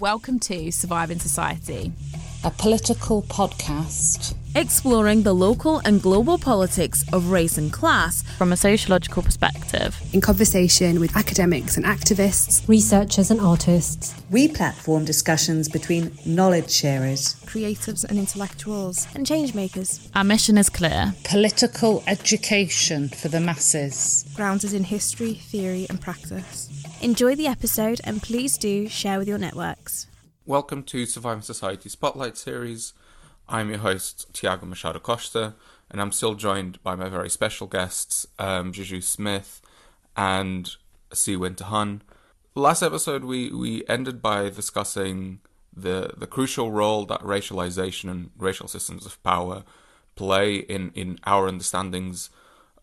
Welcome to Surviving Society, a political podcast exploring the local and global politics of race and class from a sociological perspective. In conversation with academics and activists, researchers and artists, we platform discussions between knowledge sharers, creatives and intellectuals, and changemakers. Our mission is clear political education for the masses, grounded in history, theory, and practice. Enjoy the episode and please do share with your networks. Welcome to Surviving Society Spotlight Series. I'm your host, Tiago Machado Costa, and I'm still joined by my very special guests, um, Juju Smith and C. Winter Han. Last episode, we, we ended by discussing the, the crucial role that racialization and racial systems of power play in, in our understandings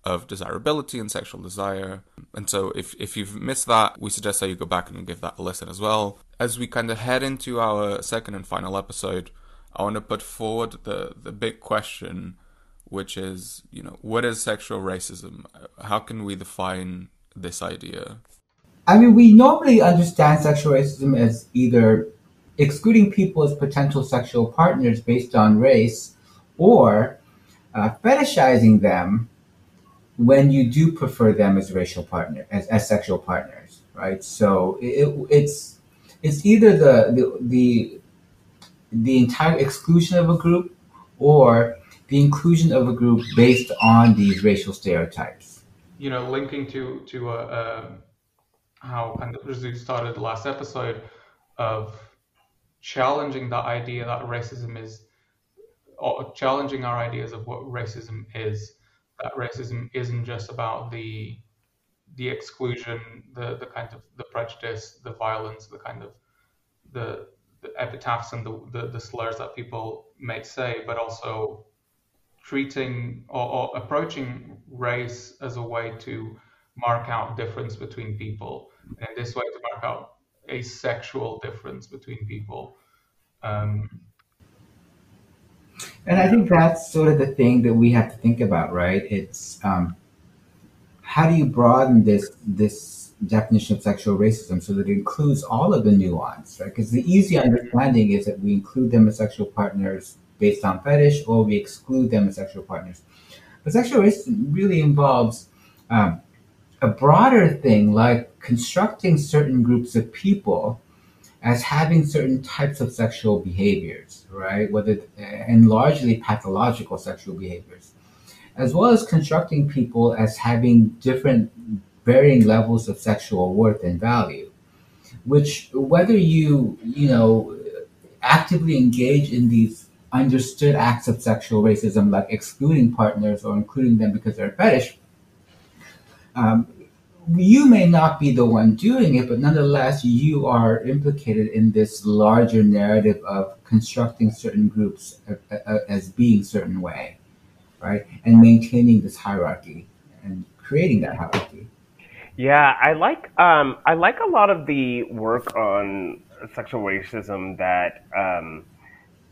of desirability and sexual desire. And so if, if you've missed that, we suggest that you go back and give that a listen as well. As we kind of head into our second and final episode, I want to put forward the, the big question, which is, you know, what is sexual racism? How can we define this idea? I mean, we normally understand sexual racism as either excluding people as potential sexual partners based on race or uh, fetishizing them when you do prefer them as racial partner as, as sexual partners right? So it, it's it's either the, the the the entire exclusion of a group or the inclusion of a group based on these racial stereotypes. You know linking to to uh, uh, how Rizzi started the last episode of challenging the idea that racism is or challenging our ideas of what racism is that racism isn't just about the the exclusion, the the kind of the prejudice, the violence, the kind of the, the epitaphs and the, the, the slurs that people may say, but also treating or, or approaching race as a way to mark out difference between people, and this way to mark out a sexual difference between people. Um, and I think that's sort of the thing that we have to think about, right? It's um, how do you broaden this this definition of sexual racism so that it includes all of the nuance, right? Because the easy understanding is that we include them as sexual partners based on fetish, or we exclude them as sexual partners. But sexual racism really involves um, a broader thing, like constructing certain groups of people as having certain types of sexual behaviors, right? Whether and largely pathological sexual behaviors, as well as constructing people as having different varying levels of sexual worth and value, which whether you you know actively engage in these understood acts of sexual racism, like excluding partners or including them because they're fetish, um, you may not be the one doing it, but nonetheless, you are implicated in this larger narrative of constructing certain groups as being certain way, right? And maintaining this hierarchy and creating that hierarchy. Yeah, I like um, I like a lot of the work on sexual racism that um,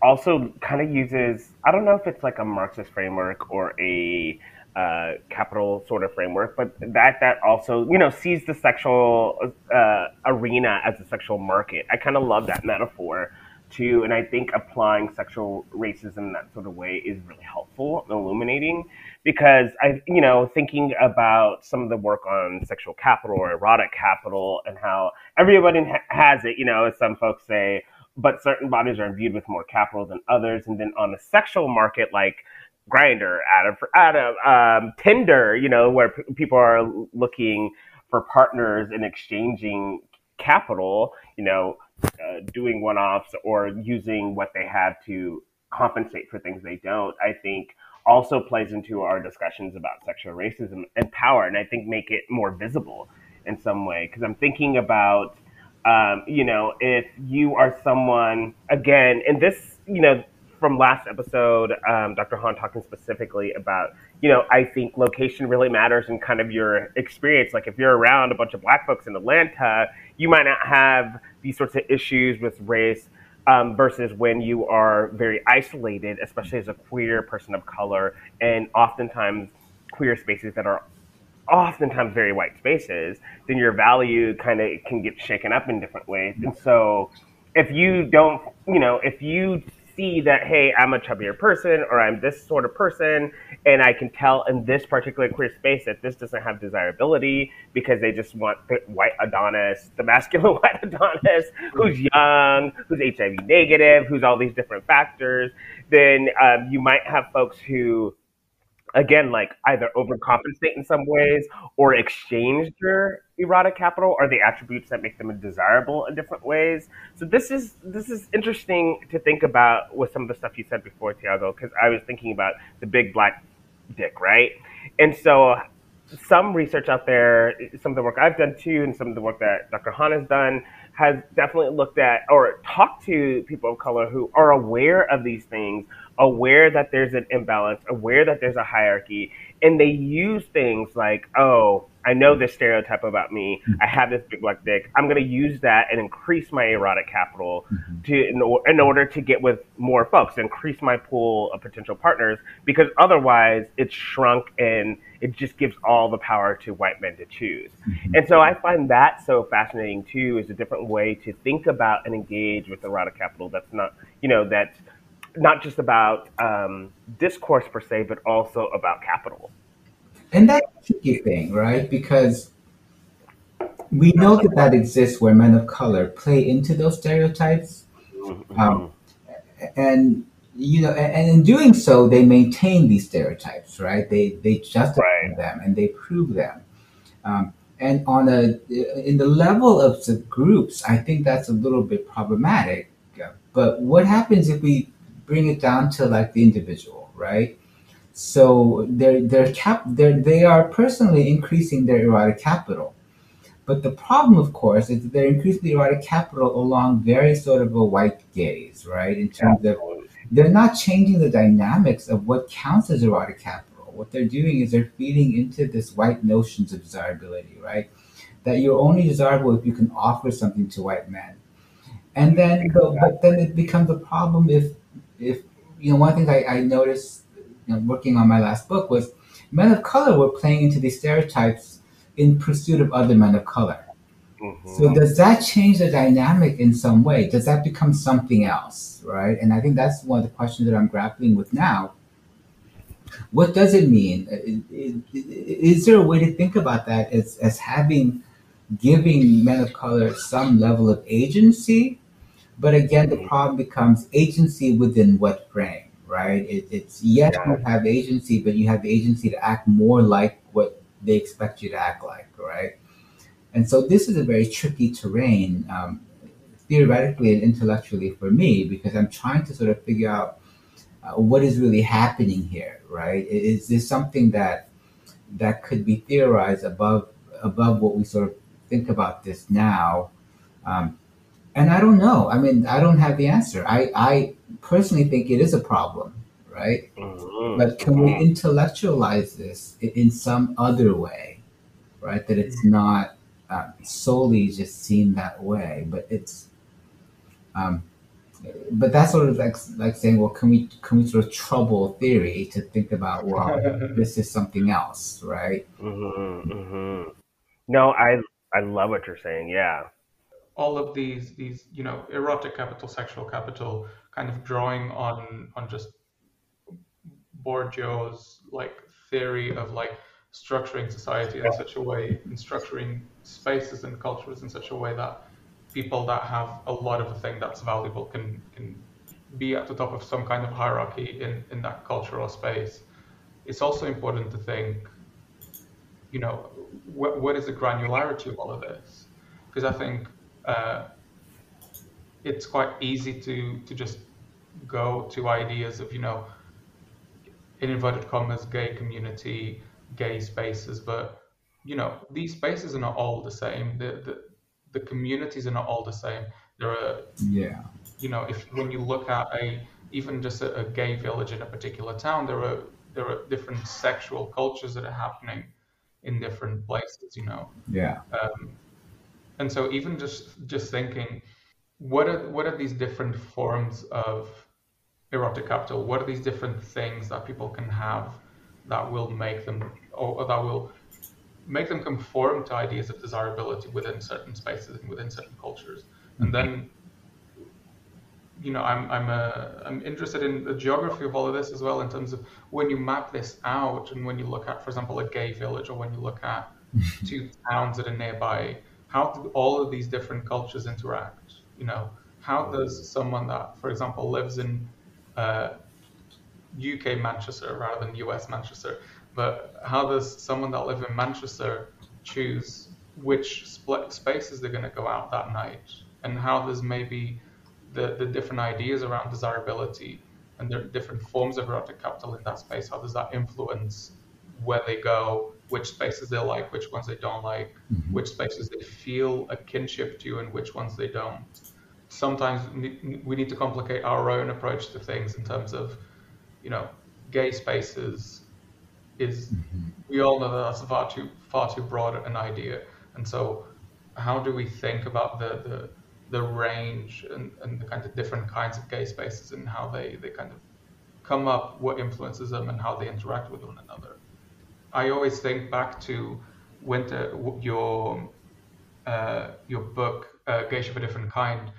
also kind of uses I don't know if it's like a Marxist framework or a uh, capital sort of framework, but that that also you know sees the sexual uh, arena as a sexual market. I kind of love that metaphor too, and I think applying sexual racism in that sort of way is really helpful illuminating because I you know thinking about some of the work on sexual capital or erotic capital and how everybody has it. You know, as some folks say. But certain bodies are imbued with more capital than others, and then on the sexual market, like Grindr, Adam for Adam, um, Tinder, you know, where p- people are looking for partners and exchanging capital, you know, uh, doing one offs or using what they have to compensate for things they don't, I think also plays into our discussions about sexual racism and power. And I think make it more visible in some way. Because I'm thinking about, um, you know, if you are someone, again, and this, you know, from last episode, um, Dr. Han talking specifically about, you know, I think location really matters in kind of your experience. Like if you're around a bunch of black folks in Atlanta, you might not have these sorts of issues with race um, versus when you are very isolated, especially as a queer person of color, and oftentimes queer spaces that are oftentimes very white spaces, then your value kind of can get shaken up in different ways. And so if you don't, you know, if you see that, hey, I'm a chubbier person or I'm this sort of person, and I can tell in this particular queer space that this doesn't have desirability because they just want the white Adonis, the masculine white Adonis, who's young, who's HIV negative, who's all these different factors, then um, you might have folks who again, like either overcompensate in some ways or exchange their erotic capital or the attributes that make them desirable in different ways. So this is this is interesting to think about with some of the stuff you said before, Tiago, because I was thinking about the big black dick, right? And so some research out there, some of the work I've done too, and some of the work that Dr. Han has done, has definitely looked at or talked to people of color who are aware of these things, aware that there's an imbalance, aware that there's a hierarchy, and they use things like, oh, I know this stereotype about me. Mm-hmm. I have this big black dick. I'm going to use that and increase my erotic capital mm-hmm. to in, in, order to get with more folks, increase my pool of potential partners. Because otherwise, it's shrunk and it just gives all the power to white men to choose. Mm-hmm. And so I find that so fascinating too. Is a different way to think about and engage with erotic capital. That's not you know that's not just about um, discourse per se, but also about capital. And that's a tricky thing, right? Because we know that that exists where men of color play into those stereotypes. Mm-hmm. Um, and you know, and, in doing so, they maintain these stereotypes, right? They they justify right. them and they prove them. Um, and on a in the level of the groups, I think that's a little bit problematic. But what happens if we bring it down to like the individual, right? So they're they're cap they're they are personally increasing their erotic capital. But the problem, of course, is that they're increasing the erotic capital along very sort of a white gaze, right? In terms of they're not changing the dynamics of what counts as erotic capital. What they're doing is they're feeding into this white notions of desirability, right? That you're only desirable if you can offer something to white men. And then, but, but then it becomes a problem if if you know, one thing I, I noticed you know, working on my last book was men of color were playing into these stereotypes in pursuit of other men of color. Mm-hmm. So does that change the dynamic in some way? Does that become something else, right? And I think that's one of the questions that I'm grappling with now. What does it mean? Is there a way to think about that as, as having giving men of color some level of agency but again, the problem becomes agency within what frame, right? It, it's yes, you have agency, but you have the agency to act more like what they expect you to act like, right? And so this is a very tricky terrain, um, theoretically and intellectually for me, because I'm trying to sort of figure out uh, what is really happening here, right? Is this something that that could be theorized above above what we sort of think about this now? Um, and I don't know. I mean, I don't have the answer. I, I personally think it is a problem, right? Mm-hmm. But can we mm-hmm. intellectualize this in some other way, right? That it's not uh, solely just seen that way, but it's, um, but that's sort of like like saying, well, can we can we sort of trouble theory to think about, well, this is something else, right? Mm-hmm, mm-hmm. No, I I love what you're saying. Yeah, all of these these you know erotic capital, sexual capital, kind of drawing on on just Bourdieu's like theory of like structuring society in such a way and structuring spaces and cultures in such a way that people that have a lot of a thing that's valuable can can be at the top of some kind of hierarchy in, in that cultural space. It's also important to think, you know, what, what is the granularity of all of this? Because I think uh, it's quite easy to to just go to ideas of you know in inverted commas gay community gay spaces but you know these spaces are not all the same. The the, the communities are not all the same. There are yeah. you know if when you look at a even just a, a gay village in a particular town there are there are different sexual cultures that are happening in different places you know. Yeah. Um, and so even just just thinking what are what are these different forms of erotic capital? What are these different things that people can have that will make them or, that will make them conform to ideas of desirability within certain spaces and within certain cultures? And then you know, I'm I'm a I'm interested in the geography of all of this as well in terms of when you map this out and when you look at, for example, a gay village or when you look at two towns that are nearby, how do all of these different cultures interact? You know, how does someone that, for example, lives in uh, UK Manchester rather than US Manchester, but how does someone that lives in Manchester choose which spaces they're going to go out that night? And how does maybe the, the different ideas around desirability and the different forms of erotic capital in that space, how does that influence where they go, which spaces they like, which ones they don't like, mm-hmm. which spaces they feel a kinship to, and which ones they don't? Sometimes we need to complicate our own approach to things in terms of, you know, gay spaces is mm-hmm. we all know that that's far too far too broad an idea, and so how do we think about the the the range and, and the kind of different kinds of gay spaces and how they, they kind of come up, what influences them, and how they interact with one another. I always think back to Winter, your uh, your book, uh, Geisha of a Different Kind,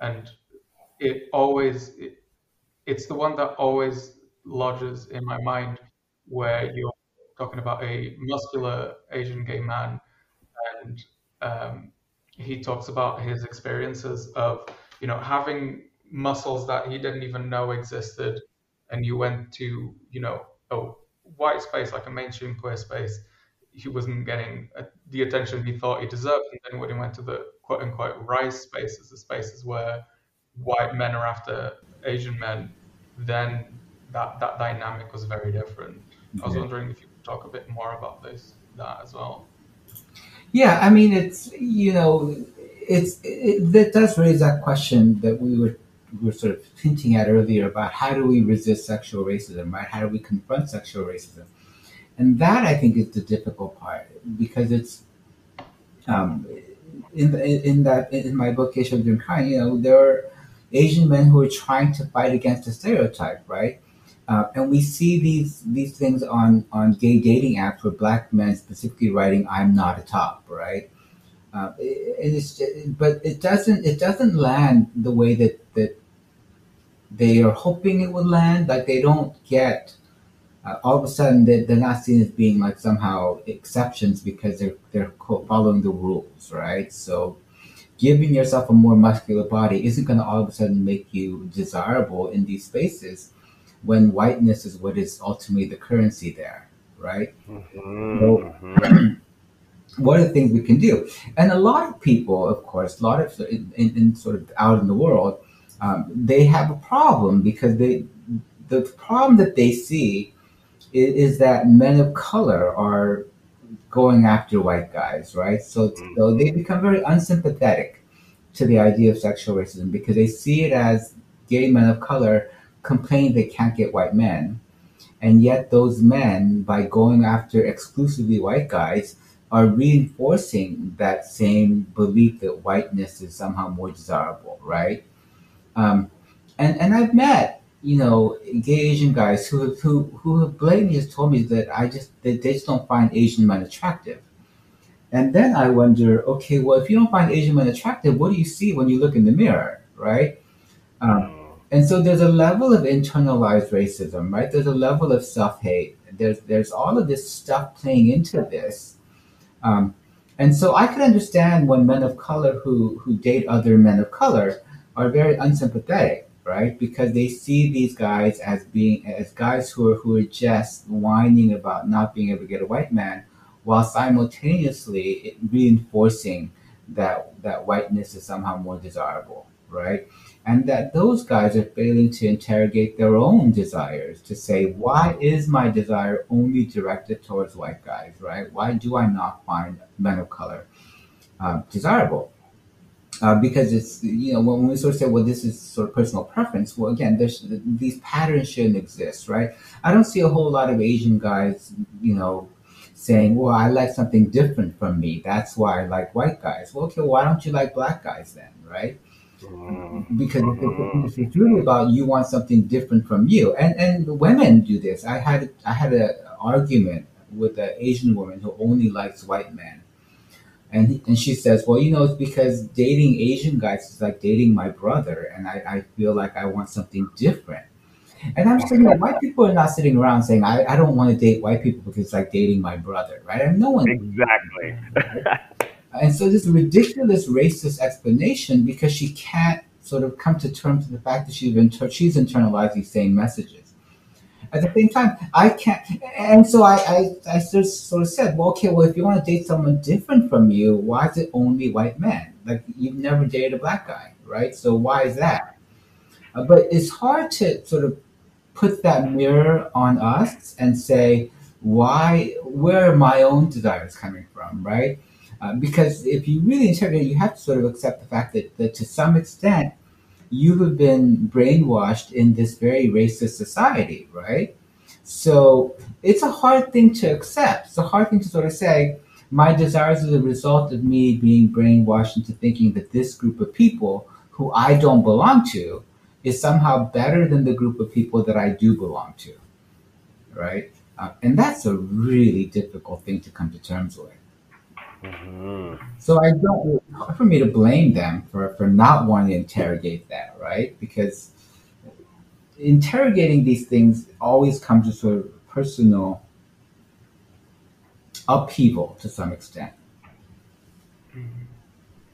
and it always it, it's the one that always lodges in my mind, where you're talking about a muscular Asian gay man, and um, he talks about his experiences of you know having muscles that he didn't even know existed and you went to you know a white space like a mainstream queer space he wasn't getting uh, the attention he thought he deserved and then when he went to the quote unquote rice spaces the spaces where white men are after asian men then that that dynamic was very different. I was wondering if you could talk a bit more about this that as well. Yeah, I mean, it's you know, it's it, that does raise that question that we were we were sort of hinting at earlier about how do we resist sexual racism, right? How do we confront sexual racism? And that I think is the difficult part because it's um, in the, in that in my book Geisha of Kind, you know, there are Asian men who are trying to fight against a stereotype, right? Uh, and we see these these things on on gay dating apps where black men specifically writing "I'm not a top," right? Uh, it, it's just, but it doesn't it doesn't land the way that they are hoping it would land. Like they don't get uh, all of a sudden they, they're not seen as being like somehow exceptions because they're they're following the rules, right? So giving yourself a more muscular body isn't going to all of a sudden make you desirable in these spaces when whiteness is what is ultimately the currency there, right? Mm-hmm. So, mm-hmm. what are the things we can do? And a lot of people, of course, a lot of in, in sort of out in the world, um, they have a problem because they the problem that they see is, is, that men of color are going after white guys, right? So, mm-hmm. so they become very unsympathetic to the idea of sexual racism because they see it as gay men of color complain they can't get white men. And yet, those men, by going after exclusively white guys, are reinforcing that same belief that whiteness is somehow more desirable, right? Um, and and I've met you know gay Asian guys who have who who have blatantly just told me that I just they, they just don't find Asian men attractive. And then I wonder, okay, well, if you don't find Asian men attractive, what do you see when you look in the mirror, right? Um, and so there's a level of internalized racism, right? There's a level of self hate. There's there's all of this stuff playing into this. Um, and so I can understand when men of color who who date other men of color are very unsympathetic, right? Because they see these guys as being as guys who are who are just whining about not being able to get a white man, while simultaneously reinforcing that that whiteness is somehow more desirable, right? and that those guys are failing to interrogate their own desires to say, why is my desire only directed towards white guys, right? Why do I not find men of color uh, desirable? Uh, because it's, you know, when we sort of say, well, this is sort of personal preference, well, again, there's, these patterns shouldn't exist, right? I don't see a whole lot of Asian guys, you know, saying, well, I like something different from me. That's why I like white guys. Well, okay, why don't you like black guys then, right? Mm-hmm. because if it's really about you want something different from you, and and women do this. I had I had an argument with an Asian woman who only likes white men, And, he, and she says, well, you know, it's because dating Asian guys is like dating my brother, and I, I feel like I want something different. And I'm saying that white people are not sitting around saying, I, I don't want to date white people because it's like dating my brother, right? And no one. Exactly. and so this ridiculous racist explanation because she can't sort of come to terms with the fact that she's, inter- she's internalized these same messages. At the same time, I can't, and so I, I, I just sort of said, well, okay, well, if you want to date someone different from you, why is it only white men? Like you've never dated a black guy, right? So why is that? Uh, but it's hard to sort of put that mirror on us and say, why, where are my own desires coming from, right? Uh, because if you really interrogate, you have to sort of accept the fact that, that to some extent, you have been brainwashed in this very racist society, right? So it's a hard thing to accept. It's a hard thing to sort of say, my desires are the result of me being brainwashed into thinking that this group of people who I don't belong to is somehow better than the group of people that I do belong to, right? Uh, and that's a really difficult thing to come to terms with. So I don't. Hard for me to blame them for for not wanting to interrogate that, right? Because interrogating these things always comes with sort of personal upheaval to some extent.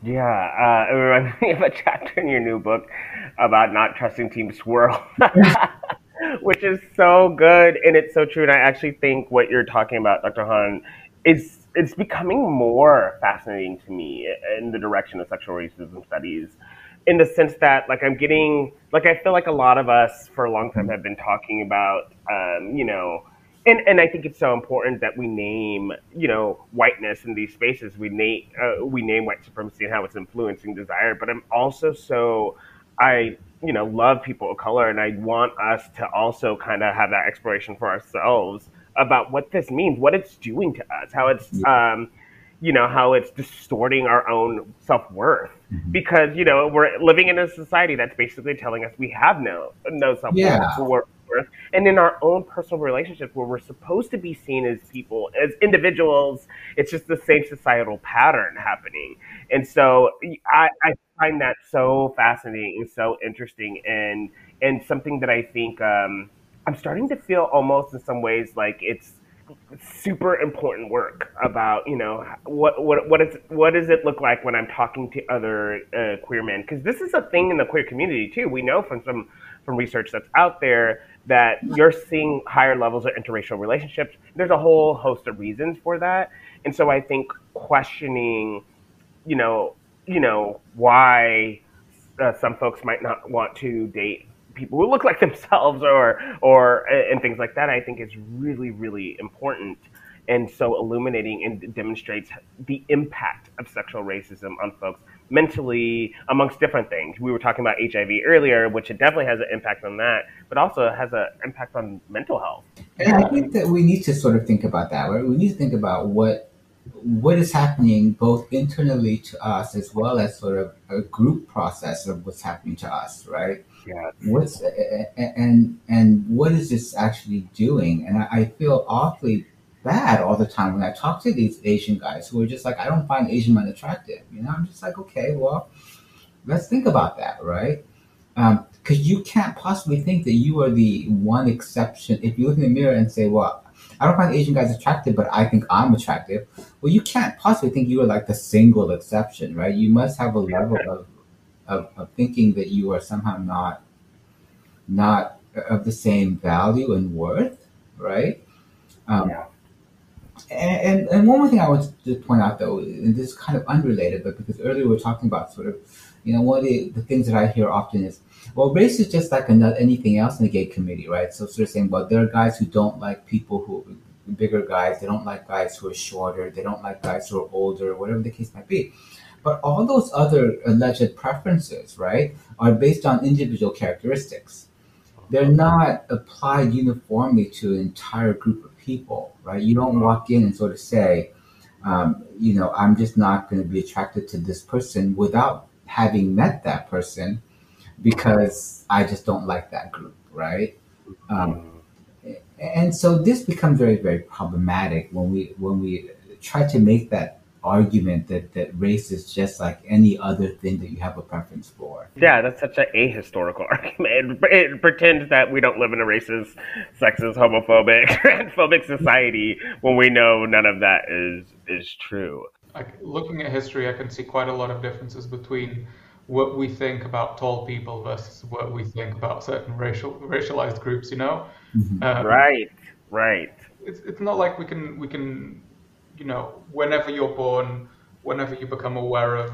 Yeah, uh, it reminds me of a chapter in your new book about not trusting Team Swirl, which is so good and it's so true. And I actually think what you're talking about, Dr. Han, is it's becoming more fascinating to me in the direction of sexual racism studies in the sense that like i'm getting like i feel like a lot of us for a long time have been talking about um, you know and, and I think it's so important that we name, you know, whiteness in these spaces. We name uh, we name white supremacy and how it's influencing desire. But I'm also so I you know love people of color, and I want us to also kind of have that exploration for ourselves about what this means, what it's doing to us, how it's, um, you know, how it's distorting our own self worth. Mm-hmm. Because you know we're living in a society that's basically telling us we have no no self worth. Yeah. And in our own personal relationships, where we're supposed to be seen as people, as individuals, it's just the same societal pattern happening. And so I, I find that so fascinating and so interesting, and and something that I think um, I'm starting to feel almost in some ways like it's super important work about you know what what what is what does it look like when I'm talking to other uh, queer men because this is a thing in the queer community too. We know from some from research that's out there that you're seeing higher levels of interracial relationships. There's a whole host of reasons for that, and so I think questioning, you know, you know why uh, some folks might not want to date people who look like themselves or or and things like that i think is really really important. And so illuminating and demonstrates the impact of sexual racism on folks mentally amongst different things. We were talking about hiv earlier which it definitely has an impact on that but also has an impact on mental health. And i think that we need to sort of think about that right? We need to think about what what is happening both internally to us as well as sort of a group process of what's happening to us right yeah. What's and and what is this actually doing? And I, I feel awfully bad all the time when I talk to these Asian guys who are just like, I don't find Asian men attractive. You know, I'm just like, okay, well, let's think about that, right? Because um, you can't possibly think that you are the one exception. If you look in the mirror and say, well, I don't find Asian guys attractive, but I think I'm attractive. Well, you can't possibly think you are like the single exception, right? You must have a level of of, of thinking that you are somehow not not of the same value and worth, right? Um, yeah. And, and one more thing I want to point out though, and this is kind of unrelated, but because earlier we were talking about sort of, you know, one of the, the things that I hear often is, well, race is just like another, anything else in the gay community, right? So sort of saying, well, there are guys who don't like people who, bigger guys, they don't like guys who are shorter, they don't like guys who are older, whatever the case might be. But all those other alleged preferences, right, are based on individual characteristics. They're not applied uniformly to an entire group of people, right? You don't walk in and sort of say, um, you know, I'm just not going to be attracted to this person without having met that person because I just don't like that group, right? Um, and so this becomes very, very problematic when we when we try to make that argument that, that race is just like any other thing that you have a preference for. Yeah, that's such an ahistorical argument. It, it pretends that we don't live in a racist, sexist, homophobic, transphobic society when we know none of that is is true. I, looking at history, I can see quite a lot of differences between what we think about tall people versus what we think about certain racial racialized groups. You know, mm-hmm. um, right, right. It's it's not like we can we can you know, whenever you're born, whenever you become aware of,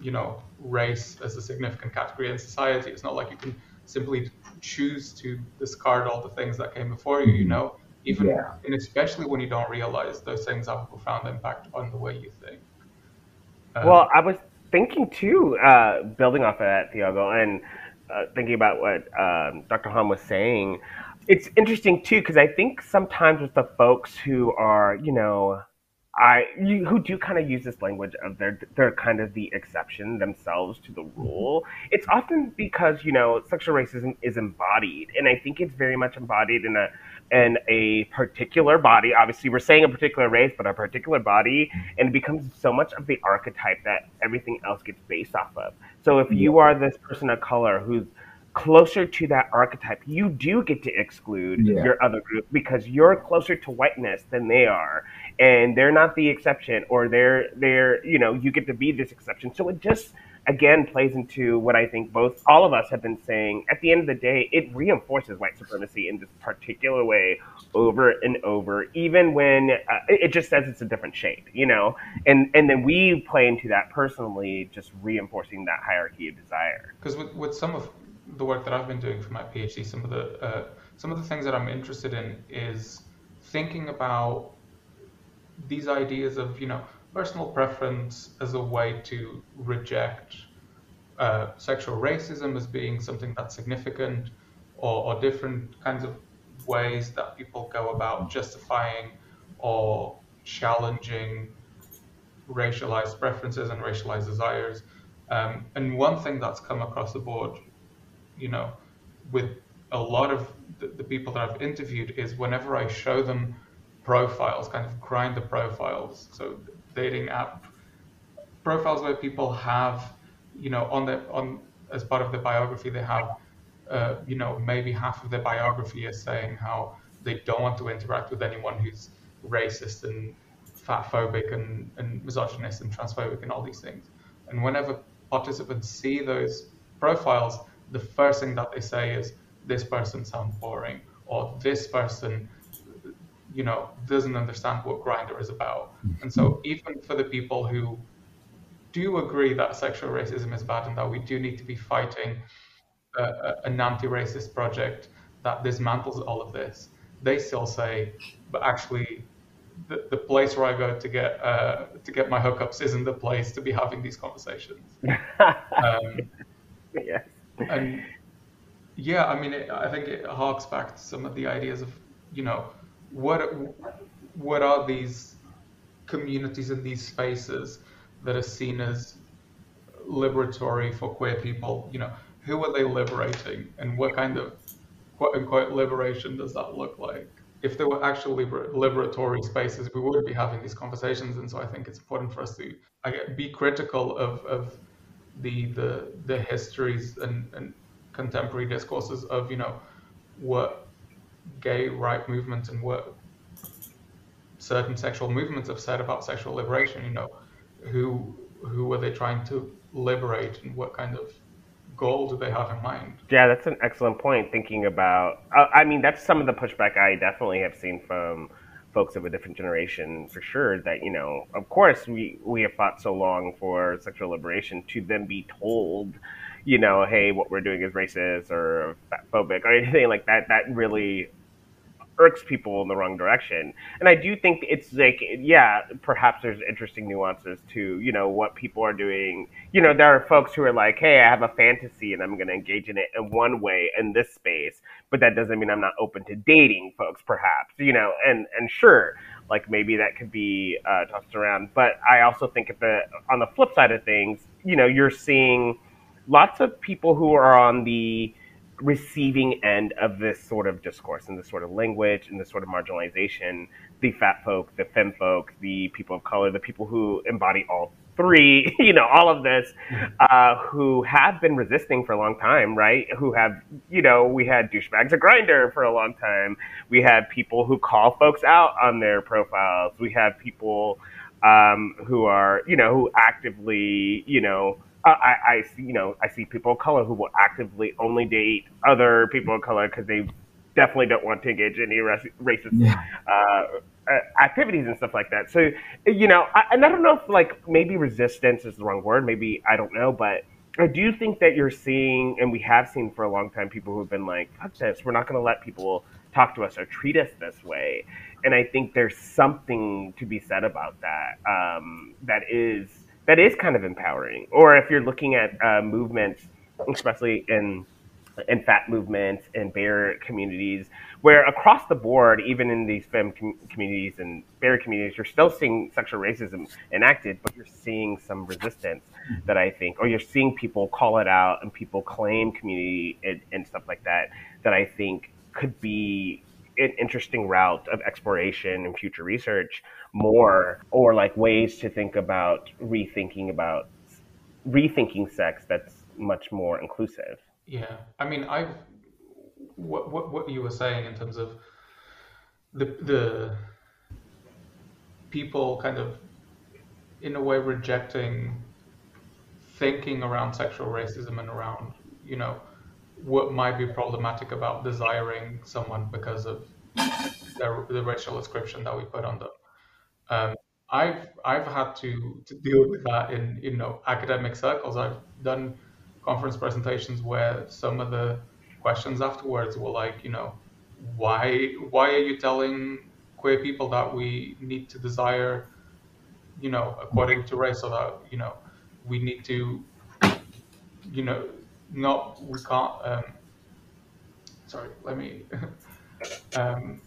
you know, race as a significant category in society, it's not like you can simply choose to discard all the things that came before you, you know, even, yeah. and especially when you don't realize those things have a profound impact on the way you think. Um, well, I was thinking too, uh, building off of that, Tiago, and uh, thinking about what um, Dr. Han was saying, it's interesting too, because I think sometimes with the folks who are, you know, I you, who do kind of use this language of they're they're kind of the exception themselves to the mm-hmm. rule. It's often because you know sexual racism is embodied, and I think it's very much embodied in a in a particular body. Obviously, we're saying a particular race, but a particular body, mm-hmm. and it becomes so much of the archetype that everything else gets based off of. So if you are this person of color who's closer to that archetype, you do get to exclude yeah. your other group because you're closer to whiteness than they are, and they're not the exception, or they're they're you know you get to be this exception. So it just again plays into what I think both all of us have been saying. At the end of the day, it reinforces white supremacy in this particular way over and over, even when uh, it just says it's a different shade, you know. And and then we play into that personally, just reinforcing that hierarchy of desire. Because with, with some of the work that I've been doing for my PhD, some of the uh, some of the things that I'm interested in is thinking about these ideas of you know personal preference as a way to reject uh, sexual racism as being something that's significant, or, or different kinds of ways that people go about justifying or challenging racialized preferences and racialized desires. Um, and one thing that's come across the board you know, with a lot of the, the, people that I've interviewed is whenever I show them profiles, kind of Grindr profiles, so dating app profiles where people have, you know, on their on as part of their biography they have, uh, you know, maybe half of their biography is saying how they don't want to interact with anyone who's racist and fatphobic and, and misogynist and transphobic and all these things. And whenever participants see those profiles, the first thing that they say is this person sounds boring or this person you know doesn't understand what Grindr is about. And so even for the people who do agree that sexual racism is bad and that we do need to be fighting uh, an anti-racist project that dismantles all of this they still say but actually the, the place where I go to get uh, to get my hookups isn't the place to be having these conversations. um, yeah and yeah, I mean, it, I think it harks back to some of the ideas of, you know, what what are these communities and these spaces that are seen as liberatory for queer people? You know, who are they liberating, and what kind of quote unquote liberation does that look like? If there were actually liber- liberatory spaces, we would be having these conversations, and so I think it's important for us to be critical of, of the the the histories and, and contemporary discourses of you know what gay right movements and what certain sexual movements have said about sexual liberation. You know, who who were they trying to liberate and what kind of goal do they have in mind? Yeah, that's an excellent point. Thinking about, I mean, that's some of the pushback I definitely have seen from folks of a different generation for sure that you know of course we we have fought so long for sexual liberation to then be told you know hey what we're doing is racist or phobic or anything like that that really irks people in the wrong direction. And I do think it's like, yeah, perhaps there's interesting nuances to, you know, what people are doing. You know, there are folks who are like, hey, I have a fantasy and I'm going to engage in it in one way in this space, but that doesn't mean I'm not open to dating folks, perhaps, you know, and, and sure, like maybe that could be uh, tossed around. But I also think at the, on the flip side of things, you know, you're seeing lots of people who are on the, receiving end of this sort of discourse and this sort of language and this sort of marginalization the fat folk, the femme folk, the people of color, the people who embody all three, you know, all of this, uh, who have been resisting for a long time, right? Who have, you know, we had douchebags a Grindr for a long time. We had people who call folks out on their profiles. We have people um, who are, you know, who actively, you know, uh, I, I see, you know, I see people of color who will actively only date other people of color because they definitely don't want to engage in any racist yeah. uh, uh, activities and stuff like that. So, you know, I, and I don't know if like maybe resistance is the wrong word. Maybe I don't know, but I do think that you're seeing, and we have seen for a long time, people who've been like, "Fuck this! We're not going to let people talk to us or treat us this way." And I think there's something to be said about that. Um, that is that is kind of empowering. Or if you're looking at uh, movements, especially in in fat movements and bear communities, where across the board, even in these femme com- communities and bear communities, you're still seeing sexual racism enacted, but you're seeing some resistance that I think, or you're seeing people call it out and people claim community and, and stuff like that, that I think could be an interesting route of exploration and future research more, or like ways to think about rethinking about rethinking sex that's much more inclusive. Yeah, I mean, I've what what what you were saying in terms of the the people kind of in a way rejecting thinking around sexual racism and around you know what might be problematic about desiring someone because of their, the racial description that we put on them. Um, I've I've had to, to deal with that in you know academic circles. I've done conference presentations where some of the questions afterwards were like, you know, why why are you telling queer people that we need to desire, you know, according to race, or that you know, we need to, you know, not we can't. Um, sorry, let me. um,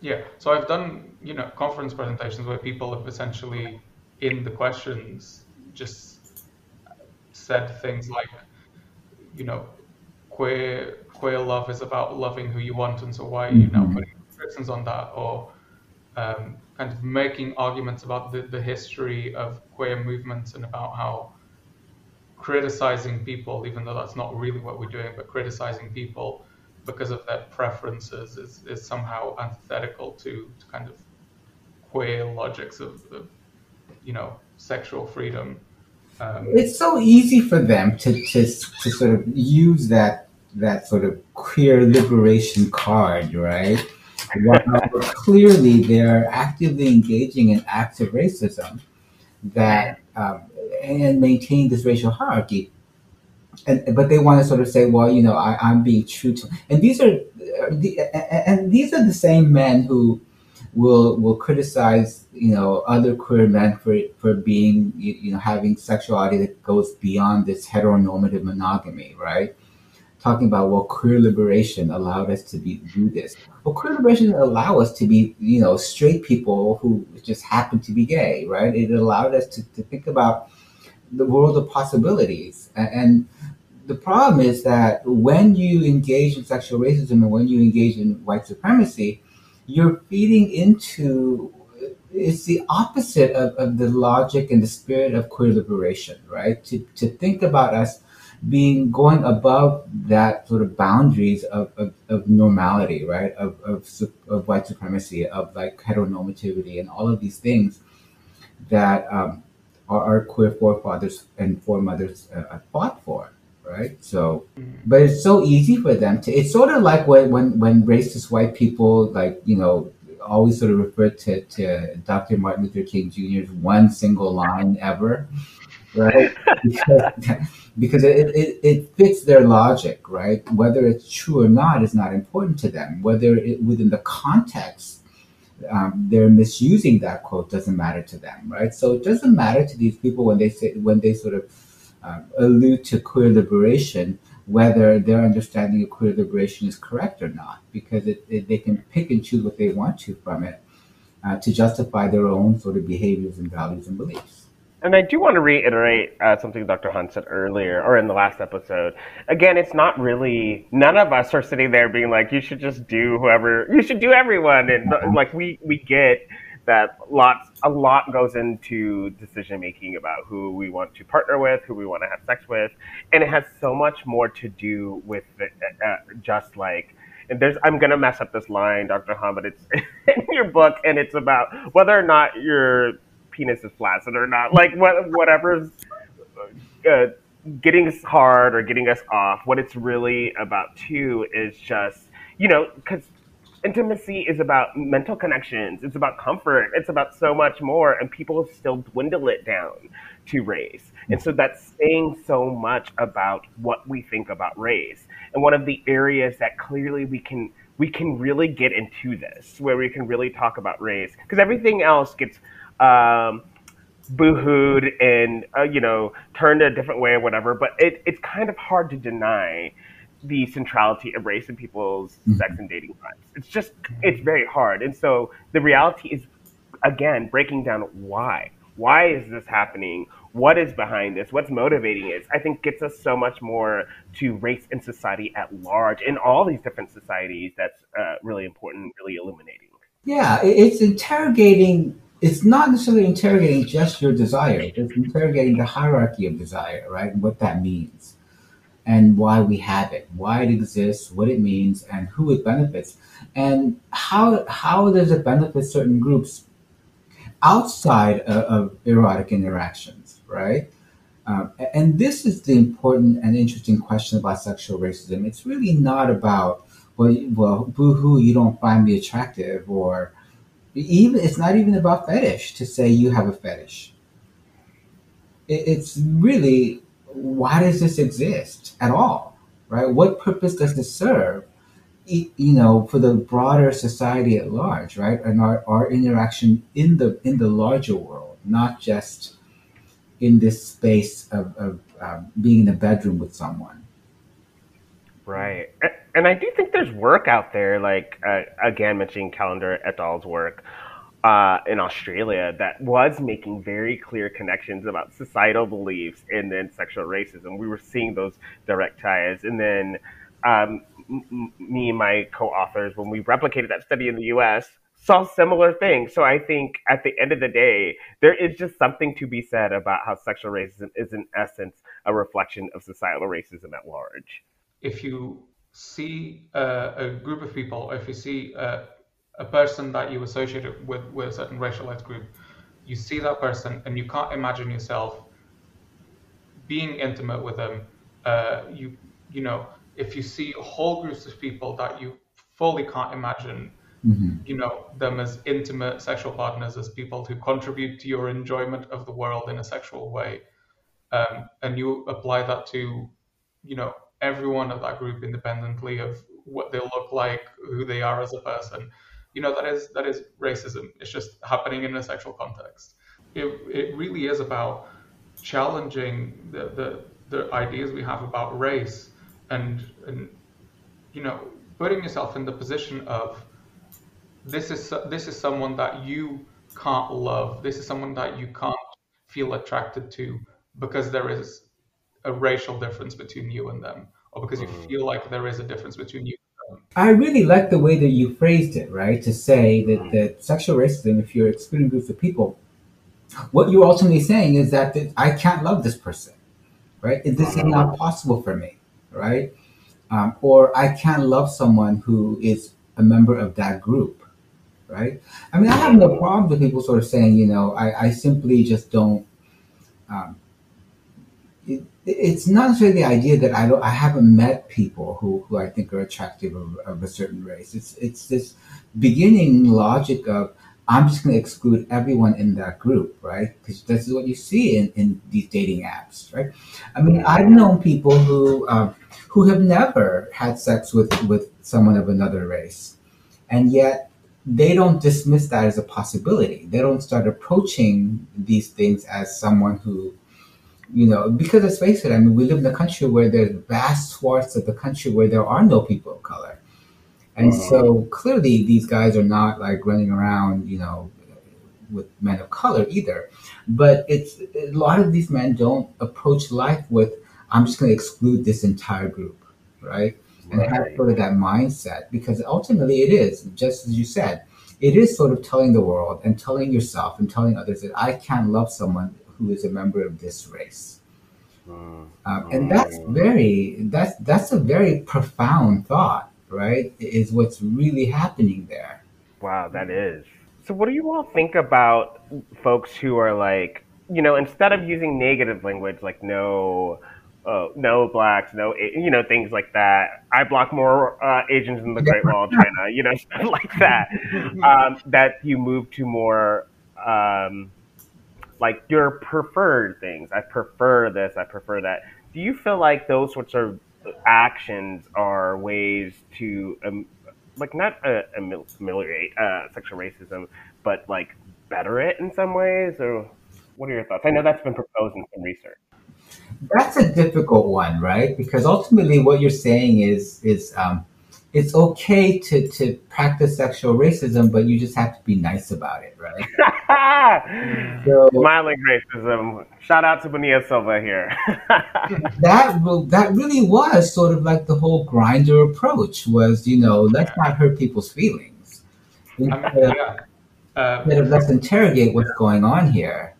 yeah, so I've done you know conference presentations where people have essentially in the questions just said things like, you know, queer queer love is about loving who you want, and so why are you now mm-hmm. putting restrictions on that, or um, kind of making arguments about the, the history of queer movements and about how criticizing people, even though that's not really what we're doing, but criticizing people because of their preferences is, is somehow antithetical to, to kind of queer logics of, of you know sexual freedom. Um, it's so easy for them to, to, to sort of use that that sort of queer liberation card, right? While clearly they're actively engaging in acts of racism that um, and maintain this racial hierarchy. And, but they want to sort of say, well, you know, I, I'm being true to, and these are, and these are the same men who will will criticize, you know, other queer men for for being, you know, having sexuality that goes beyond this heteronormative monogamy, right? Talking about well queer liberation allowed us to be do this. Well queer liberation allowed us to be you know straight people who just happen to be gay right? It allowed us to, to think about the world of possibilities. And the problem is that when you engage in sexual racism and when you engage in white supremacy you're feeding into it's the opposite of, of the logic and the spirit of queer liberation right? To, to think about us being going above that sort of boundaries of, of, of normality, right? Of, of, of white supremacy, of like heteronormativity, and all of these things that um, our, our, queer forefathers and foremothers uh, fought for, right? So, but it's so easy for them to. It's sort of like when when when racist white people like you know always sort of refer to, to Dr. Martin Luther King Jr.'s one single line ever, right? because, because it, it, it, fits their logic, right? Whether it's true or not is not important to them. Whether it, within the context um, they're misusing that quote doesn't matter to them, right? So it doesn't matter to these people when they say when they sort of uh, allude to queer liberation whether their understanding of queer liberation is correct or not, because it, it, they can pick and choose what they want to from it uh, to justify their own sort of behaviors and values and beliefs. And I do want to reiterate uh, something Dr. Han said earlier, or in the last episode. Again, it's not really. None of us are sitting there being like, "You should just do whoever. You should do everyone." And like we we get that lots a lot goes into decision making about who we want to partner with, who we want to have sex with, and it has so much more to do with the, uh, uh just like. And there's, I'm gonna mess up this line, Dr. Han, but it's in your book, and it's about whether or not you're penis is flaccid or not. Like what, whatever's uh, getting us hard or getting us off. What it's really about too is just you know because intimacy is about mental connections. It's about comfort. It's about so much more, and people still dwindle it down to race. And so that's saying so much about what we think about race. And one of the areas that clearly we can we can really get into this, where we can really talk about race, because everything else gets um, boohooed and uh, you know turned a different way or whatever. But it, it's kind of hard to deny the centrality of race in people's mm-hmm. sex and dating lives. It's just it's very hard, and so the reality is again breaking down why. Why is this happening? What is behind this? What's motivating it? I think gets us so much more to race and society at large in all these different societies. That's uh, really important, really illuminating. Yeah, it's interrogating it's not necessarily interrogating just your desire. It's interrogating the hierarchy of desire, right? What that means and why we have it, why it exists, what it means, and who it benefits, and how how does it benefit certain groups outside of, of erotic interactions, right? Um, and this is the important and interesting question about sexual racism. It's really not about well, well, boo-hoo, you don't find me attractive, or even it's not even about fetish to say you have a fetish. it's really why does this exist at all, right? What purpose does this serve? You know, for the broader society at large, right, and our, our interaction in the in the larger world, not just in this space of, of um, being in a bedroom with someone. Right and I do think there's work out there, like uh, again mentioning Callander et al.'s work uh, in Australia that was making very clear connections about societal beliefs and then sexual racism. We were seeing those direct ties, and then um, m- me and my co-authors, when we replicated that study in the U.S., saw similar things. So I think at the end of the day, there is just something to be said about how sexual racism is in essence a reflection of societal racism at large. If you see uh, a group of people, if you see uh, a person that you associate with with a certain racialized group, you see that person and you can't imagine yourself being intimate with them. Uh, you you know, if you see whole groups of people that you fully can't imagine, mm-hmm. you know, them as intimate sexual partners, as people who contribute to your enjoyment of the world in a sexual way, um, and you apply that to, you know, everyone of that group independently of what they look like, who they are as a person. You know, that is that is racism. It's just happening in a sexual context. It it really is about challenging the the, the ideas we have about race and and you know putting yourself in the position of this is this is someone that you can't love. This is someone that you can't feel attracted to because there is a racial difference between you and them, or because you mm. feel like there is a difference between you. I really like the way that you phrased it, right? To say that, mm. that sexual racism, if you're excluding groups of people, what you're ultimately saying is that, that I can't love this person, right? This is not mm. possible for me, right? Um, or I can't love someone who is a member of that group, right? I mean, I have no problem with people sort of saying, you know, I, I simply just don't um, it's not necessarily the idea that I don't, I haven't met people who, who I think are attractive of, of a certain race. It's it's this beginning logic of I'm just going to exclude everyone in that group, right? Because this is what you see in, in these dating apps, right? I mean, I've known people who um, who have never had sex with with someone of another race, and yet they don't dismiss that as a possibility. They don't start approaching these things as someone who you know, because let's face it, I mean, we live in a country where there's vast swaths of the country where there are no people of color. And uh-huh. so clearly these guys are not like running around, you know, with men of color either. But it's a lot of these men don't approach life with I'm just going to exclude this entire group, right? And right. have sort of that mindset because ultimately it is just as you said, it is sort of telling the world and telling yourself and telling others that I can't love someone who is a member of this race. Mm. Um, and that's very that's that's a very profound thought, right? Is what's really happening there. Wow, that is. So, what do you all think about folks who are like, you know, instead of using negative language like no, uh, no blacks, no, you know, things like that. I block more uh, Asians in the Great Wall of China, you know, stuff like that. Um, that you move to more um, like your preferred things. I prefer this. I prefer that. Do you feel like those sorts of actions are ways to um, like not uh, ameliorate uh, sexual racism, but like better it in some ways? Or what are your thoughts? I know that's been proposed in some research. That's a difficult one, right? Because ultimately, what you're saying is is um, it's okay to, to practice sexual racism, but you just have to be nice about it, right? so, Smiling racism. Shout out to Bonilla Silva here. that that really was sort of like the whole Grindr approach was, you know, let's not hurt people's feelings. Instead, I yeah. uh, instead of let's interrogate what's going on here.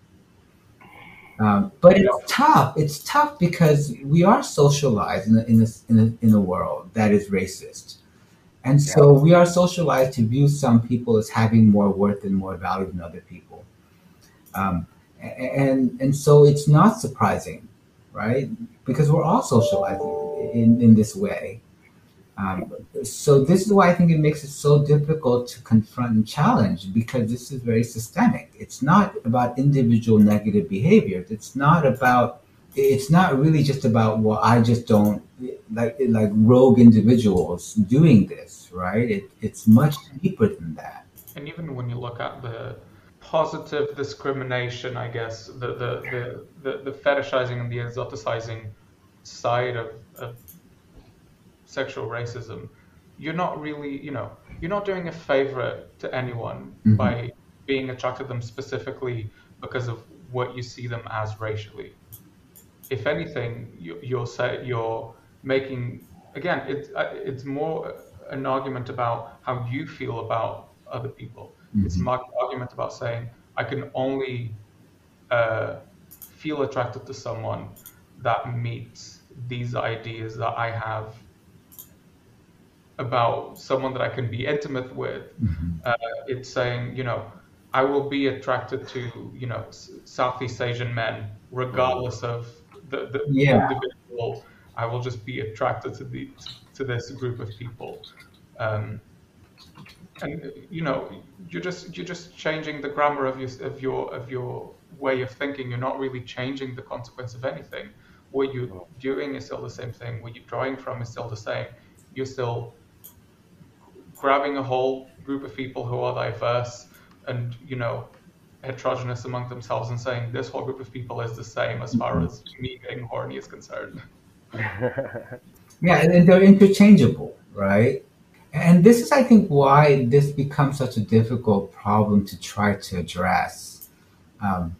Um, but it's tough. It's tough because we are socialized in a, in, a, in, a, in a world that is racist. And so we are socialized to view some people as having more worth and more value than other people. Um, and, and so it's not surprising, right? Because we're all socialized in, in this way. Um, so this is why I think it makes it so difficult to confront and challenge because this is very systemic. It's not about individual negative behaviors. It's not about it's not really just about well i just don't like like rogue individuals doing this right? It, it's much deeper than that. And even when you look at the positive discrimination i guess the the the, the, the fetishizing and the exoticizing side of, of sexual racism you're not really you know you're not doing a favor to anyone mm-hmm. by being attracted to them specifically because of what you see them as racially if anything, you, you're say you're making again. It's uh, it's more an argument about how you feel about other people. Mm-hmm. It's an argument about saying I can only uh, feel attracted to someone that meets these ideas that I have about someone that I can be intimate with. Mm-hmm. Uh, it's saying, you know, I will be attracted to, you know, Southeast Asian men regardless of the, the yeah. individual. I will just be attracted to the to this group of people. Um, and you know, you're just you're just changing the grammar of your of your of your way of thinking. You're not really changing the consequence of anything. What you're doing is still the same thing. What you're drawing from is still the same. You're still grabbing a whole group of people who are diverse and you know heterogeneous among themselves and saying this whole group of people is the same as far as me getting horny is concerned. yeah, and they're interchangeable, right? And this is, I think, why this becomes such a difficult problem to try to address. Um,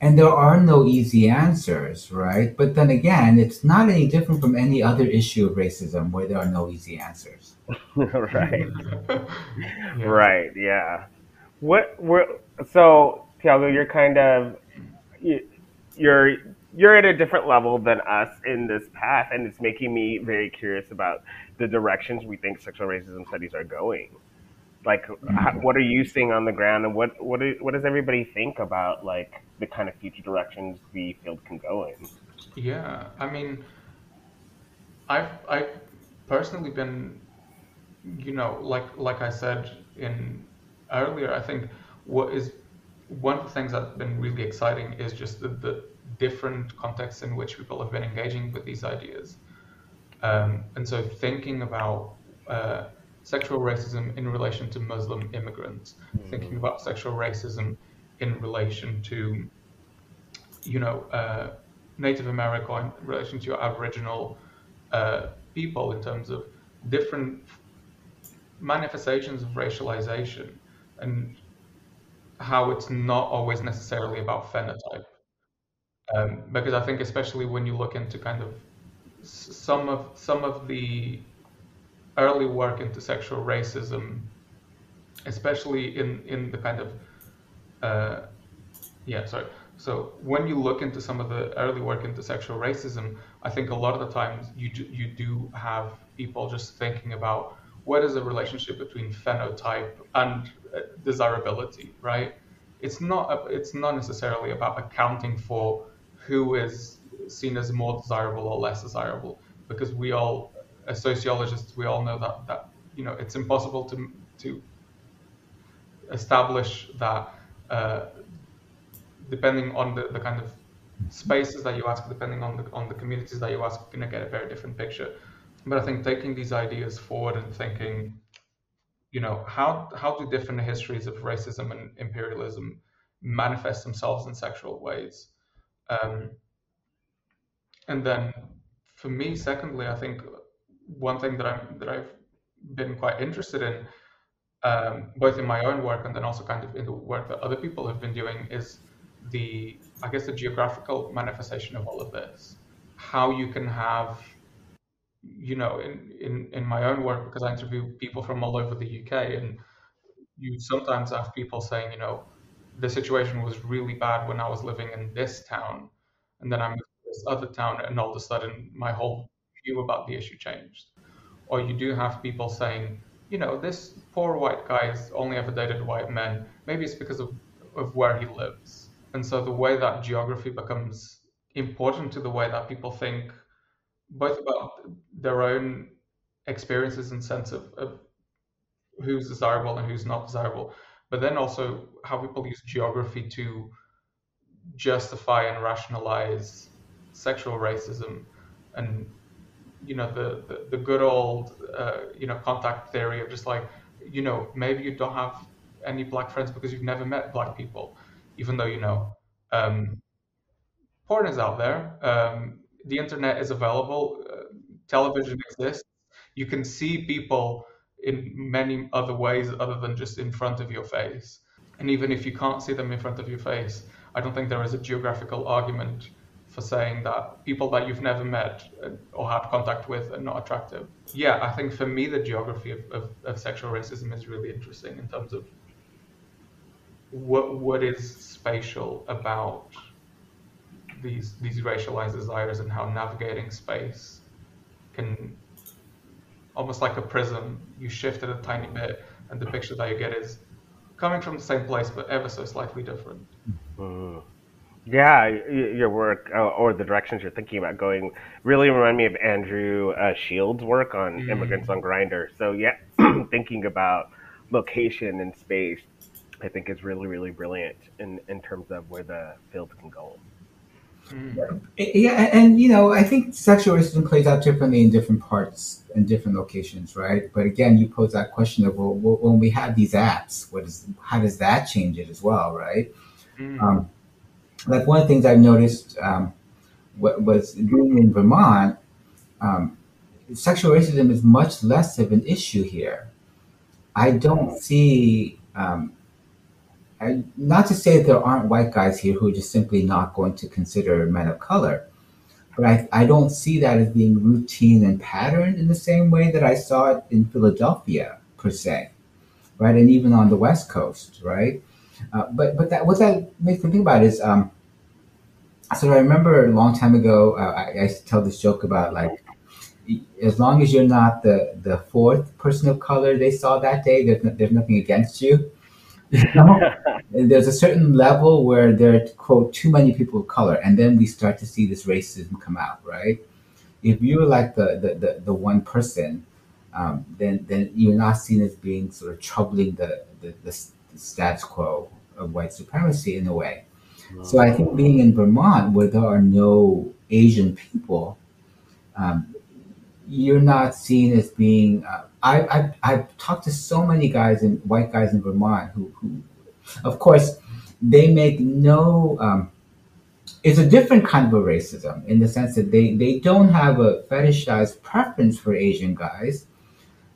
and there are no easy answers, right? But then again, it's not any different from any other issue of racism where there are no easy answers. right. yeah. Right, yeah. What what so Tiago, you're kind of you're you're at a different level than us in this path, and it's making me very curious about the directions we think sexual racism studies are going. Like, how, mm-hmm. what are you seeing on the ground, and what what is, what does everybody think about like the kind of future directions the field can go in? Yeah, I mean, I've I've personally been, you know, like like I said in earlier, I think what is one of the things that's been really exciting is just the, the different contexts in which people have been engaging with these ideas. Um, and so thinking about uh, sexual racism in relation to Muslim immigrants, mm-hmm. thinking about sexual racism in relation to, you know, uh, Native America, in relation to your Aboriginal uh, people in terms of different manifestations of racialization and how it's not always necessarily about phenotype. Um, because I think especially when you look into kind of some of some of the early work into sexual racism, especially in in the kind of uh, yeah sorry. So when you look into some of the early work into sexual racism, I think a lot of the times you do, you do have people just thinking about what is the relationship between phenotype and desirability, right? It's not it's not necessarily about accounting for who is seen as more desirable or less desirable, because we all, as sociologists, we all know that that you know it's impossible to to establish that uh, depending on the, the kind of spaces that you ask, depending on the on the communities that you ask, you're gonna get a very different picture. But I think taking these ideas forward and thinking, you know, how how do different histories of racism and imperialism manifest themselves in sexual ways? Um, and then for me, secondly, I think one thing that I'm that I've been quite interested in, um, both in my own work and then also kind of in the work that other people have been doing, is the I guess the geographical manifestation of all of this. How you can have, you know, in in in my own work because I interview people from all over the UK, and you sometimes have people saying, you know, the situation was really bad when I was living in this town, and then I moved to this other town, and all of a sudden my whole view about the issue changed. Or you do have people saying, you know, this poor white guy has only ever dated white men. Maybe it's because of, of where he lives. And so the way that geography becomes important to the way that people think, both about their own experiences and sense of, of who's desirable and who's not desirable, but then also how people use geography to justify and rationalize sexual racism and you know the the, the good old uh, you know contact theory of just like you know maybe you don't have any black friends because you've never met black people even though you know um, porn is out there um, the internet is available uh, television exists you can see people in many other ways other than just in front of your face. And even if you can't see them in front of your face, I don't think there is a geographical argument for saying that people that you've never met uh, or had contact with are not attractive. Yeah, I think for me, the geography of, of, of sexual racism is really interesting in terms of what what is spatial about these these racialized desires and how navigating space can almost like a prism. You shift it a tiny bit, and the picture that you get is coming from the same place but ever so slightly different. Mm. Yeah, your work uh, or the directions you're thinking about going really remind me of Andrew uh, Shield's work on mm. immigrants on Grindr. So yeah, thinking about location and space, I think is really really brilliant in in terms of where the field can go. Mm. Yeah, and you know, I think sexual racism plays out differently in different parts and different locations, right? But again, you pose that question of well, when we have these apps, what is how does that change it as well, right? Mm. Um, like one of the things I've noticed um, was being in Vermont, um, sexual racism is much less of an issue here. I don't see um, I, not to say that there aren't white guys here who are just simply not going to consider men of color, but I, I don't see that as being routine and patterned in the same way that I saw it in Philadelphia, per se, right? And even on the West Coast, right? Uh, but but that what that makes me think about is um, so I remember a long time ago uh, I, I tell this joke about like as long as you're not the the fourth person of color they saw that day, there's, no, there's nothing against you. You there's a certain level where there are quote too many people of color, and then we start to see this racism come out, right? If you're like the the, the, the one person, um, then then you're not seen as being sort of troubling the, the, the, the status quo of white supremacy in a way. So I think being in Vermont, where there are no Asian people, um, you're not seen as being uh, I, I, I've talked to so many guys and white guys in Vermont who, who of course, they make no, um, it's a different kind of a racism in the sense that they, they don't have a fetishized preference for Asian guys,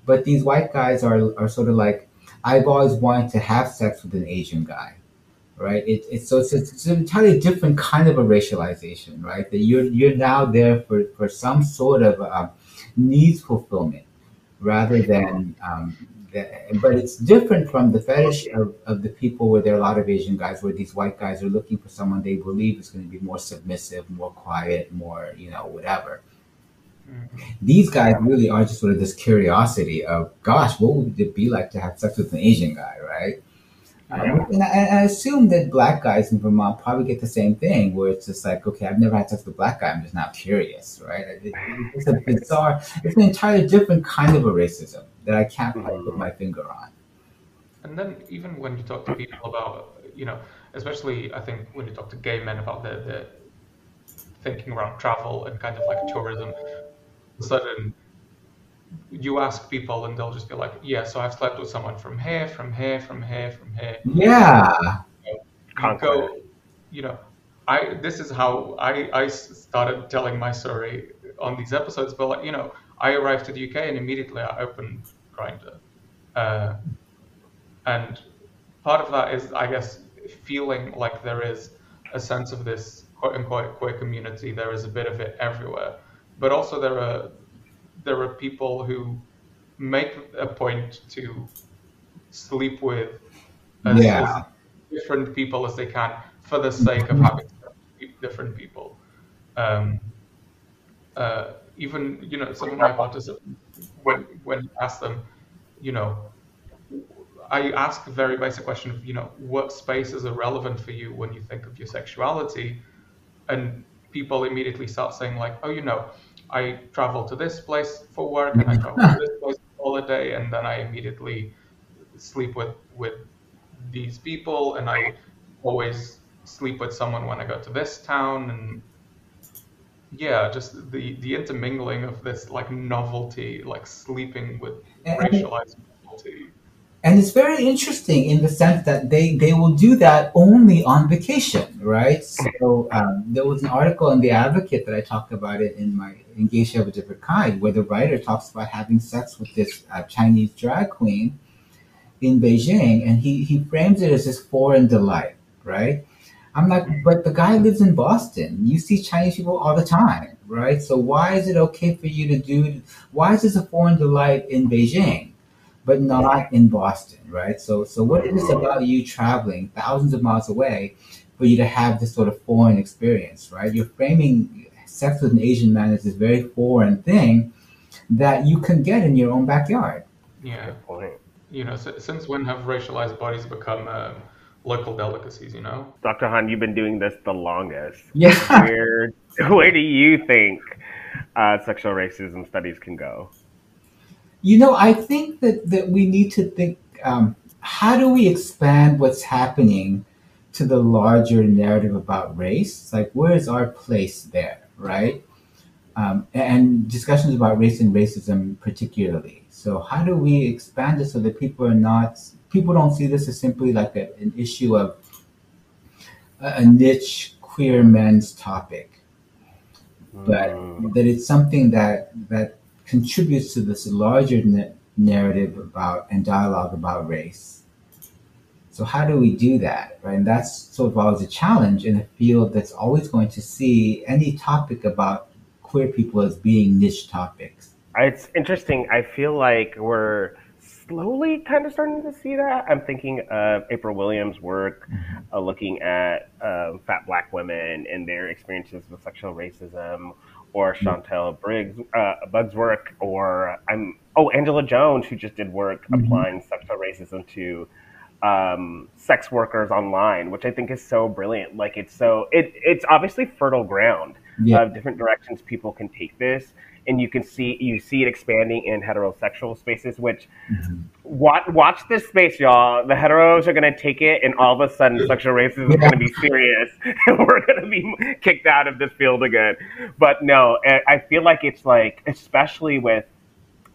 but these white guys are, are sort of like, I've always wanted to have sex with an Asian guy. right? It, it's so it's, it's an entirely different kind of a racialization, right? That you're you're now there for, for some sort of uh, needs fulfillment rather than um, but it's different from the fetish of, of the people where there are a lot of Asian guys where these white guys are looking for someone they believe is going to be more submissive, more quiet, more, you know, whatever. Mm-hmm. These guys really are just sort of this curiosity of, gosh, what would it be like to have sex with an Asian guy, right? And, I, and, I, assume that black guys in Vermont probably get the same thing, where it's just like, okay, I've never had sex with a black guy, I'm just now curious, right? It, it's a bizarre, it's an entirely different kind of a racism that I can't quite put my finger on. And then even when you talk to people about, you know, especially I think when you talk to gay men about the, the thinking around travel and kind of like tourism, sudden you ask people and they'll just be like, yeah, so I've slept with someone from here, from here, from here, from here. Yeah. You, know, go, you know, I this is how I I started telling my story on these episodes, but like you know, I arrived to the UK and immediately I opened Grindr, uh, and part of that is I guess feeling like there is a sense of this quote unquote queer community. There is a bit of it everywhere, but also there are there are people who make a point to sleep with as, yeah. as different people as they can for the sake of having different people. Um, uh, even you know some of my participants when when you ask them, you know, I ask a very basic question of you know what spaces are relevant for you when you think of your sexuality, and people immediately start saying like, oh, you know, I travel to this place for work and I travel to this place for holiday, and then I immediately sleep with with these people, and I always sleep with someone when I go to this town, and yeah, just the the intermingling of this like novelty, like sleeping with racialized novelty and it's very interesting in the sense that they they will do that only on vacation right? So um, there was an article in the advocate that i talked about it in my Geisha of a different kind where the writer talks about having sex with this uh, chinese drag queen in beijing and he he frames it as this foreign delight right? I'm like but the guy lives in boston. You see chinese people all the time right? So why is it okay for you to do why is this a foreign delight in beijing but not in Boston, right? So, so what is it about you traveling thousands of miles away for you to have this sort of foreign experience, right? You're framing sex with an Asian man as this very foreign thing that you can get in your own backyard. Yeah. You know, since when have racialized bodies become uh, local delicacies? You know, Dr. Han, you've been doing this the longest. Yeah. Where, where do you think uh, sexual racism studies can go? You know, I think that, that we need to think um, how do we expand what's happening to the larger narrative about race? Like, where is our place there, right? Um, and discussions about race and racism, particularly. So, how do we expand it so that people are not, people don't see this as simply like a, an issue of a, a niche queer men's topic, but mm. that it's something that that contributes to this larger na- narrative about and dialogue about race. So how do we do that, right? And that's sort of always a challenge in a field that's always going to see any topic about queer people as being niche topics. It's interesting. I feel like we're slowly kind of starting to see that. I'm thinking of Apryl Williams' work mm-hmm. uh, looking at um, fat black women and their experiences with sexual racism, or Shantel Briggs uh, Buggs' work, or I'm oh Angela Jones who just did work mm-hmm. applying sexual racism to um, sex workers online, which I think is so brilliant. Like it's so it it's obviously fertile ground yeah. of different directions people can take this and you can see you see it expanding in heterosexual spaces. Which mm-hmm. Watch watch this space, y'all. The heteros are gonna take it, and all of a sudden, sexual racism is gonna be serious, and we're gonna be kicked out of this field again. But no, I feel like it's like, especially with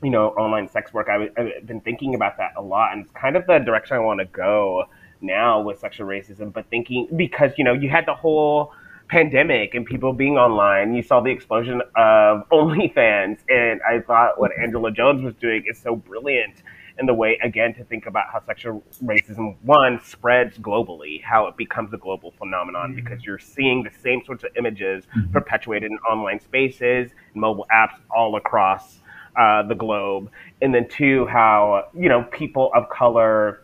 you know online sex work. I've, I've been thinking about that a lot, and it's kind of the direction I want to go now with sexual racism. But thinking because you know you had the whole pandemic and people being online, you saw the explosion of OnlyFans. And I thought what Angela Jones was doing is so brilliant in the way, again, to think about how sexual racism, one, spreads globally, how it becomes a global phenomenon, mm-hmm. because you're seeing the same sorts of images mm-hmm. perpetuated in online spaces, mobile apps all across uh, the globe. And then two, how, you know, people of color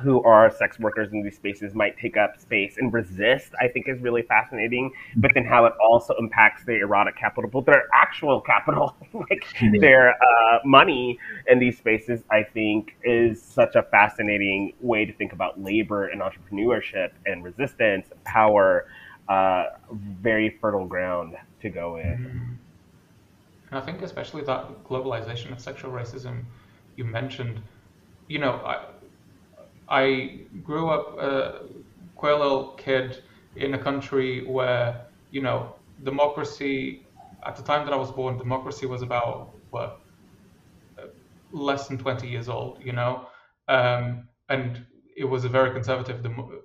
who are sex workers in these spaces might take up space and resist, I think is really fascinating. But then how it also impacts their erotic capital, but their actual capital, like mm-hmm. their uh, money in these spaces, I think is such a fascinating way to think about labor and entrepreneurship and resistance, and power, uh, very fertile ground to go in. Mm-hmm. And I think especially that globalization of sexual racism you mentioned, you know, I, I grew up a queer little kid in a country where, you know, democracy, at the time that I was born, democracy was about, what, less than 20 years old, you know? Um, and it was a very conservative dem-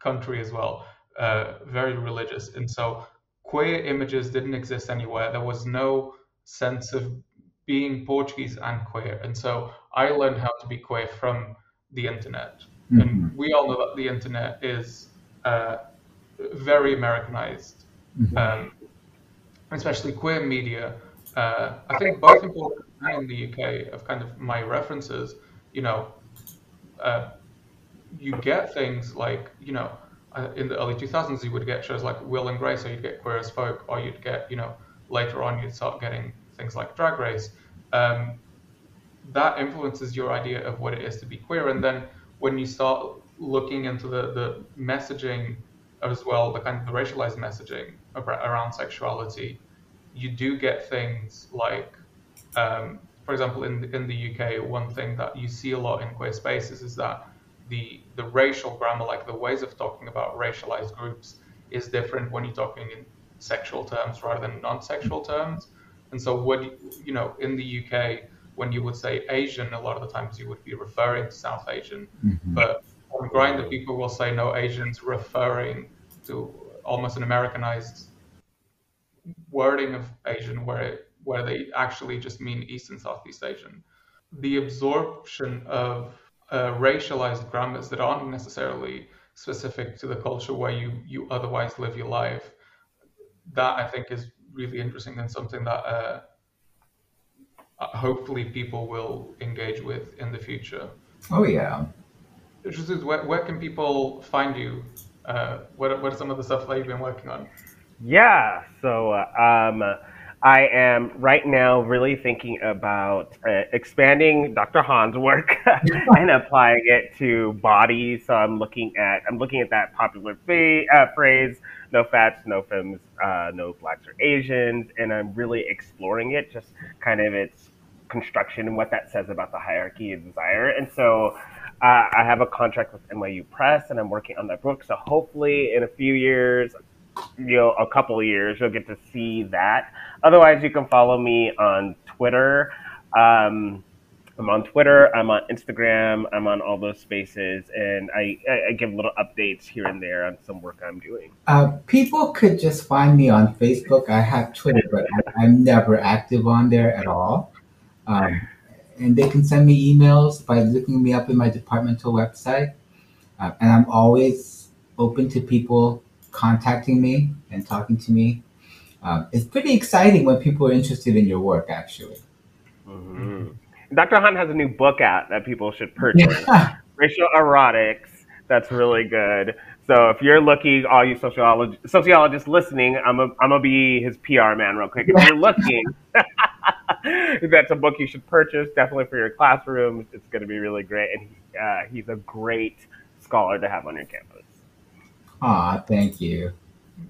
country as well, uh, very religious. And so queer images didn't exist anywhere. There was no sense of being Portuguese and queer. And so I learned how to be queer from the internet. Mm-hmm. And we all know that the internet is uh, very Americanized, mm-hmm. um, especially queer media. Uh, I think both in and in the UK of kind of my references, you know, uh, you get things like, you know, uh, in the early 2000s, you would get shows like Will and Grace, or you'd get Queer as Folk, or you'd get, you know, later on, you'd start getting things like Drag Race. Um, that influences your idea of what it is to be queer. And then when you start looking into the, the messaging as well, the kind of the racialized messaging around sexuality, you do get things like, um, for example, in the, in the UK, one thing that you see a lot in queer spaces is that the the racial grammar, like the ways of talking about racialized groups, is different when you're talking in sexual terms rather than non-sexual terms. And so, what you know, in the UK, when you would say Asian, a lot of the times you would be referring to South Asian. Mm-hmm. But on Grindr, people will say no Asians, referring to almost an Americanized wording of Asian, where it, where they actually just mean East and Southeast Asian. The absorption of uh, racialized grammars that aren't necessarily specific to the culture where you you otherwise live your life. That I think is really interesting and something that uh, hopefully people will engage with in the future. Oh yeah. Jesus, Where, where can people find you? Uh, what, what are some of the stuff that you've been working on? Yeah, so uh, um, I am right now really thinking about uh, expanding Dr. Han's work and applying it to bodies. So I'm looking at I'm looking at that popular fa- uh, phrase, no fats, no femmes, uh, no blacks or Asians, and I'm really exploring it, just kind of its construction and what that says about the hierarchy of desire. And so uh, I have a contract with NYU Press, and I'm working on that book. So hopefully, in a few years, you know, a couple years, you'll get to see that. Otherwise, you can follow me on Twitter. Um, I'm on Twitter. I'm on Instagram. I'm on all those spaces, and I, I give little updates here and there on some work I'm doing. Uh, people could just find me on Facebook. I have Twitter, but I, I'm never active on there at all. Um, and they can send me emails by looking me up in my departmental website. Uh, and I'm always open to people contacting me and talking to me. Um, it's pretty exciting when people are interested in your work, actually. Mm-hmm. Dr. Han has a new book out that people should purchase yeah. Racial Erotics. That's really good. So if you're looking, all you sociolog- sociologists listening, I'm a, I'm gonna be his PR man real quick. If you're looking, that's a book you should purchase definitely for your classroom. It's going to be really great, and he, uh, he's a great scholar to have on your campus. Ah, thank you.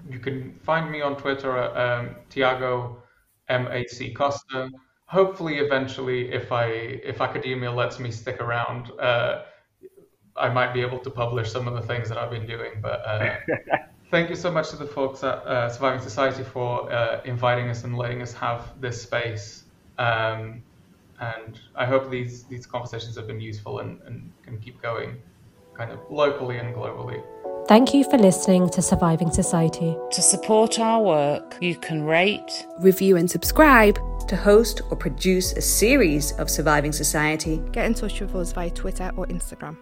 You can find me on Twitter at um, Tiago Mac Costa. Hopefully, eventually, if I if academia lets me stick around, uh, I might be able to publish some of the things that I've been doing. But uh, thank you so much to the folks at uh, Surviving Society for uh, inviting us and letting us have this space um, and I hope these, these conversations have been useful and, and can keep going kind of locally and globally. Thank you for listening to Surviving Society. To support our work, you can rate, review, and subscribe to host or produce a series of Surviving Society, get in touch with us via Twitter or Instagram.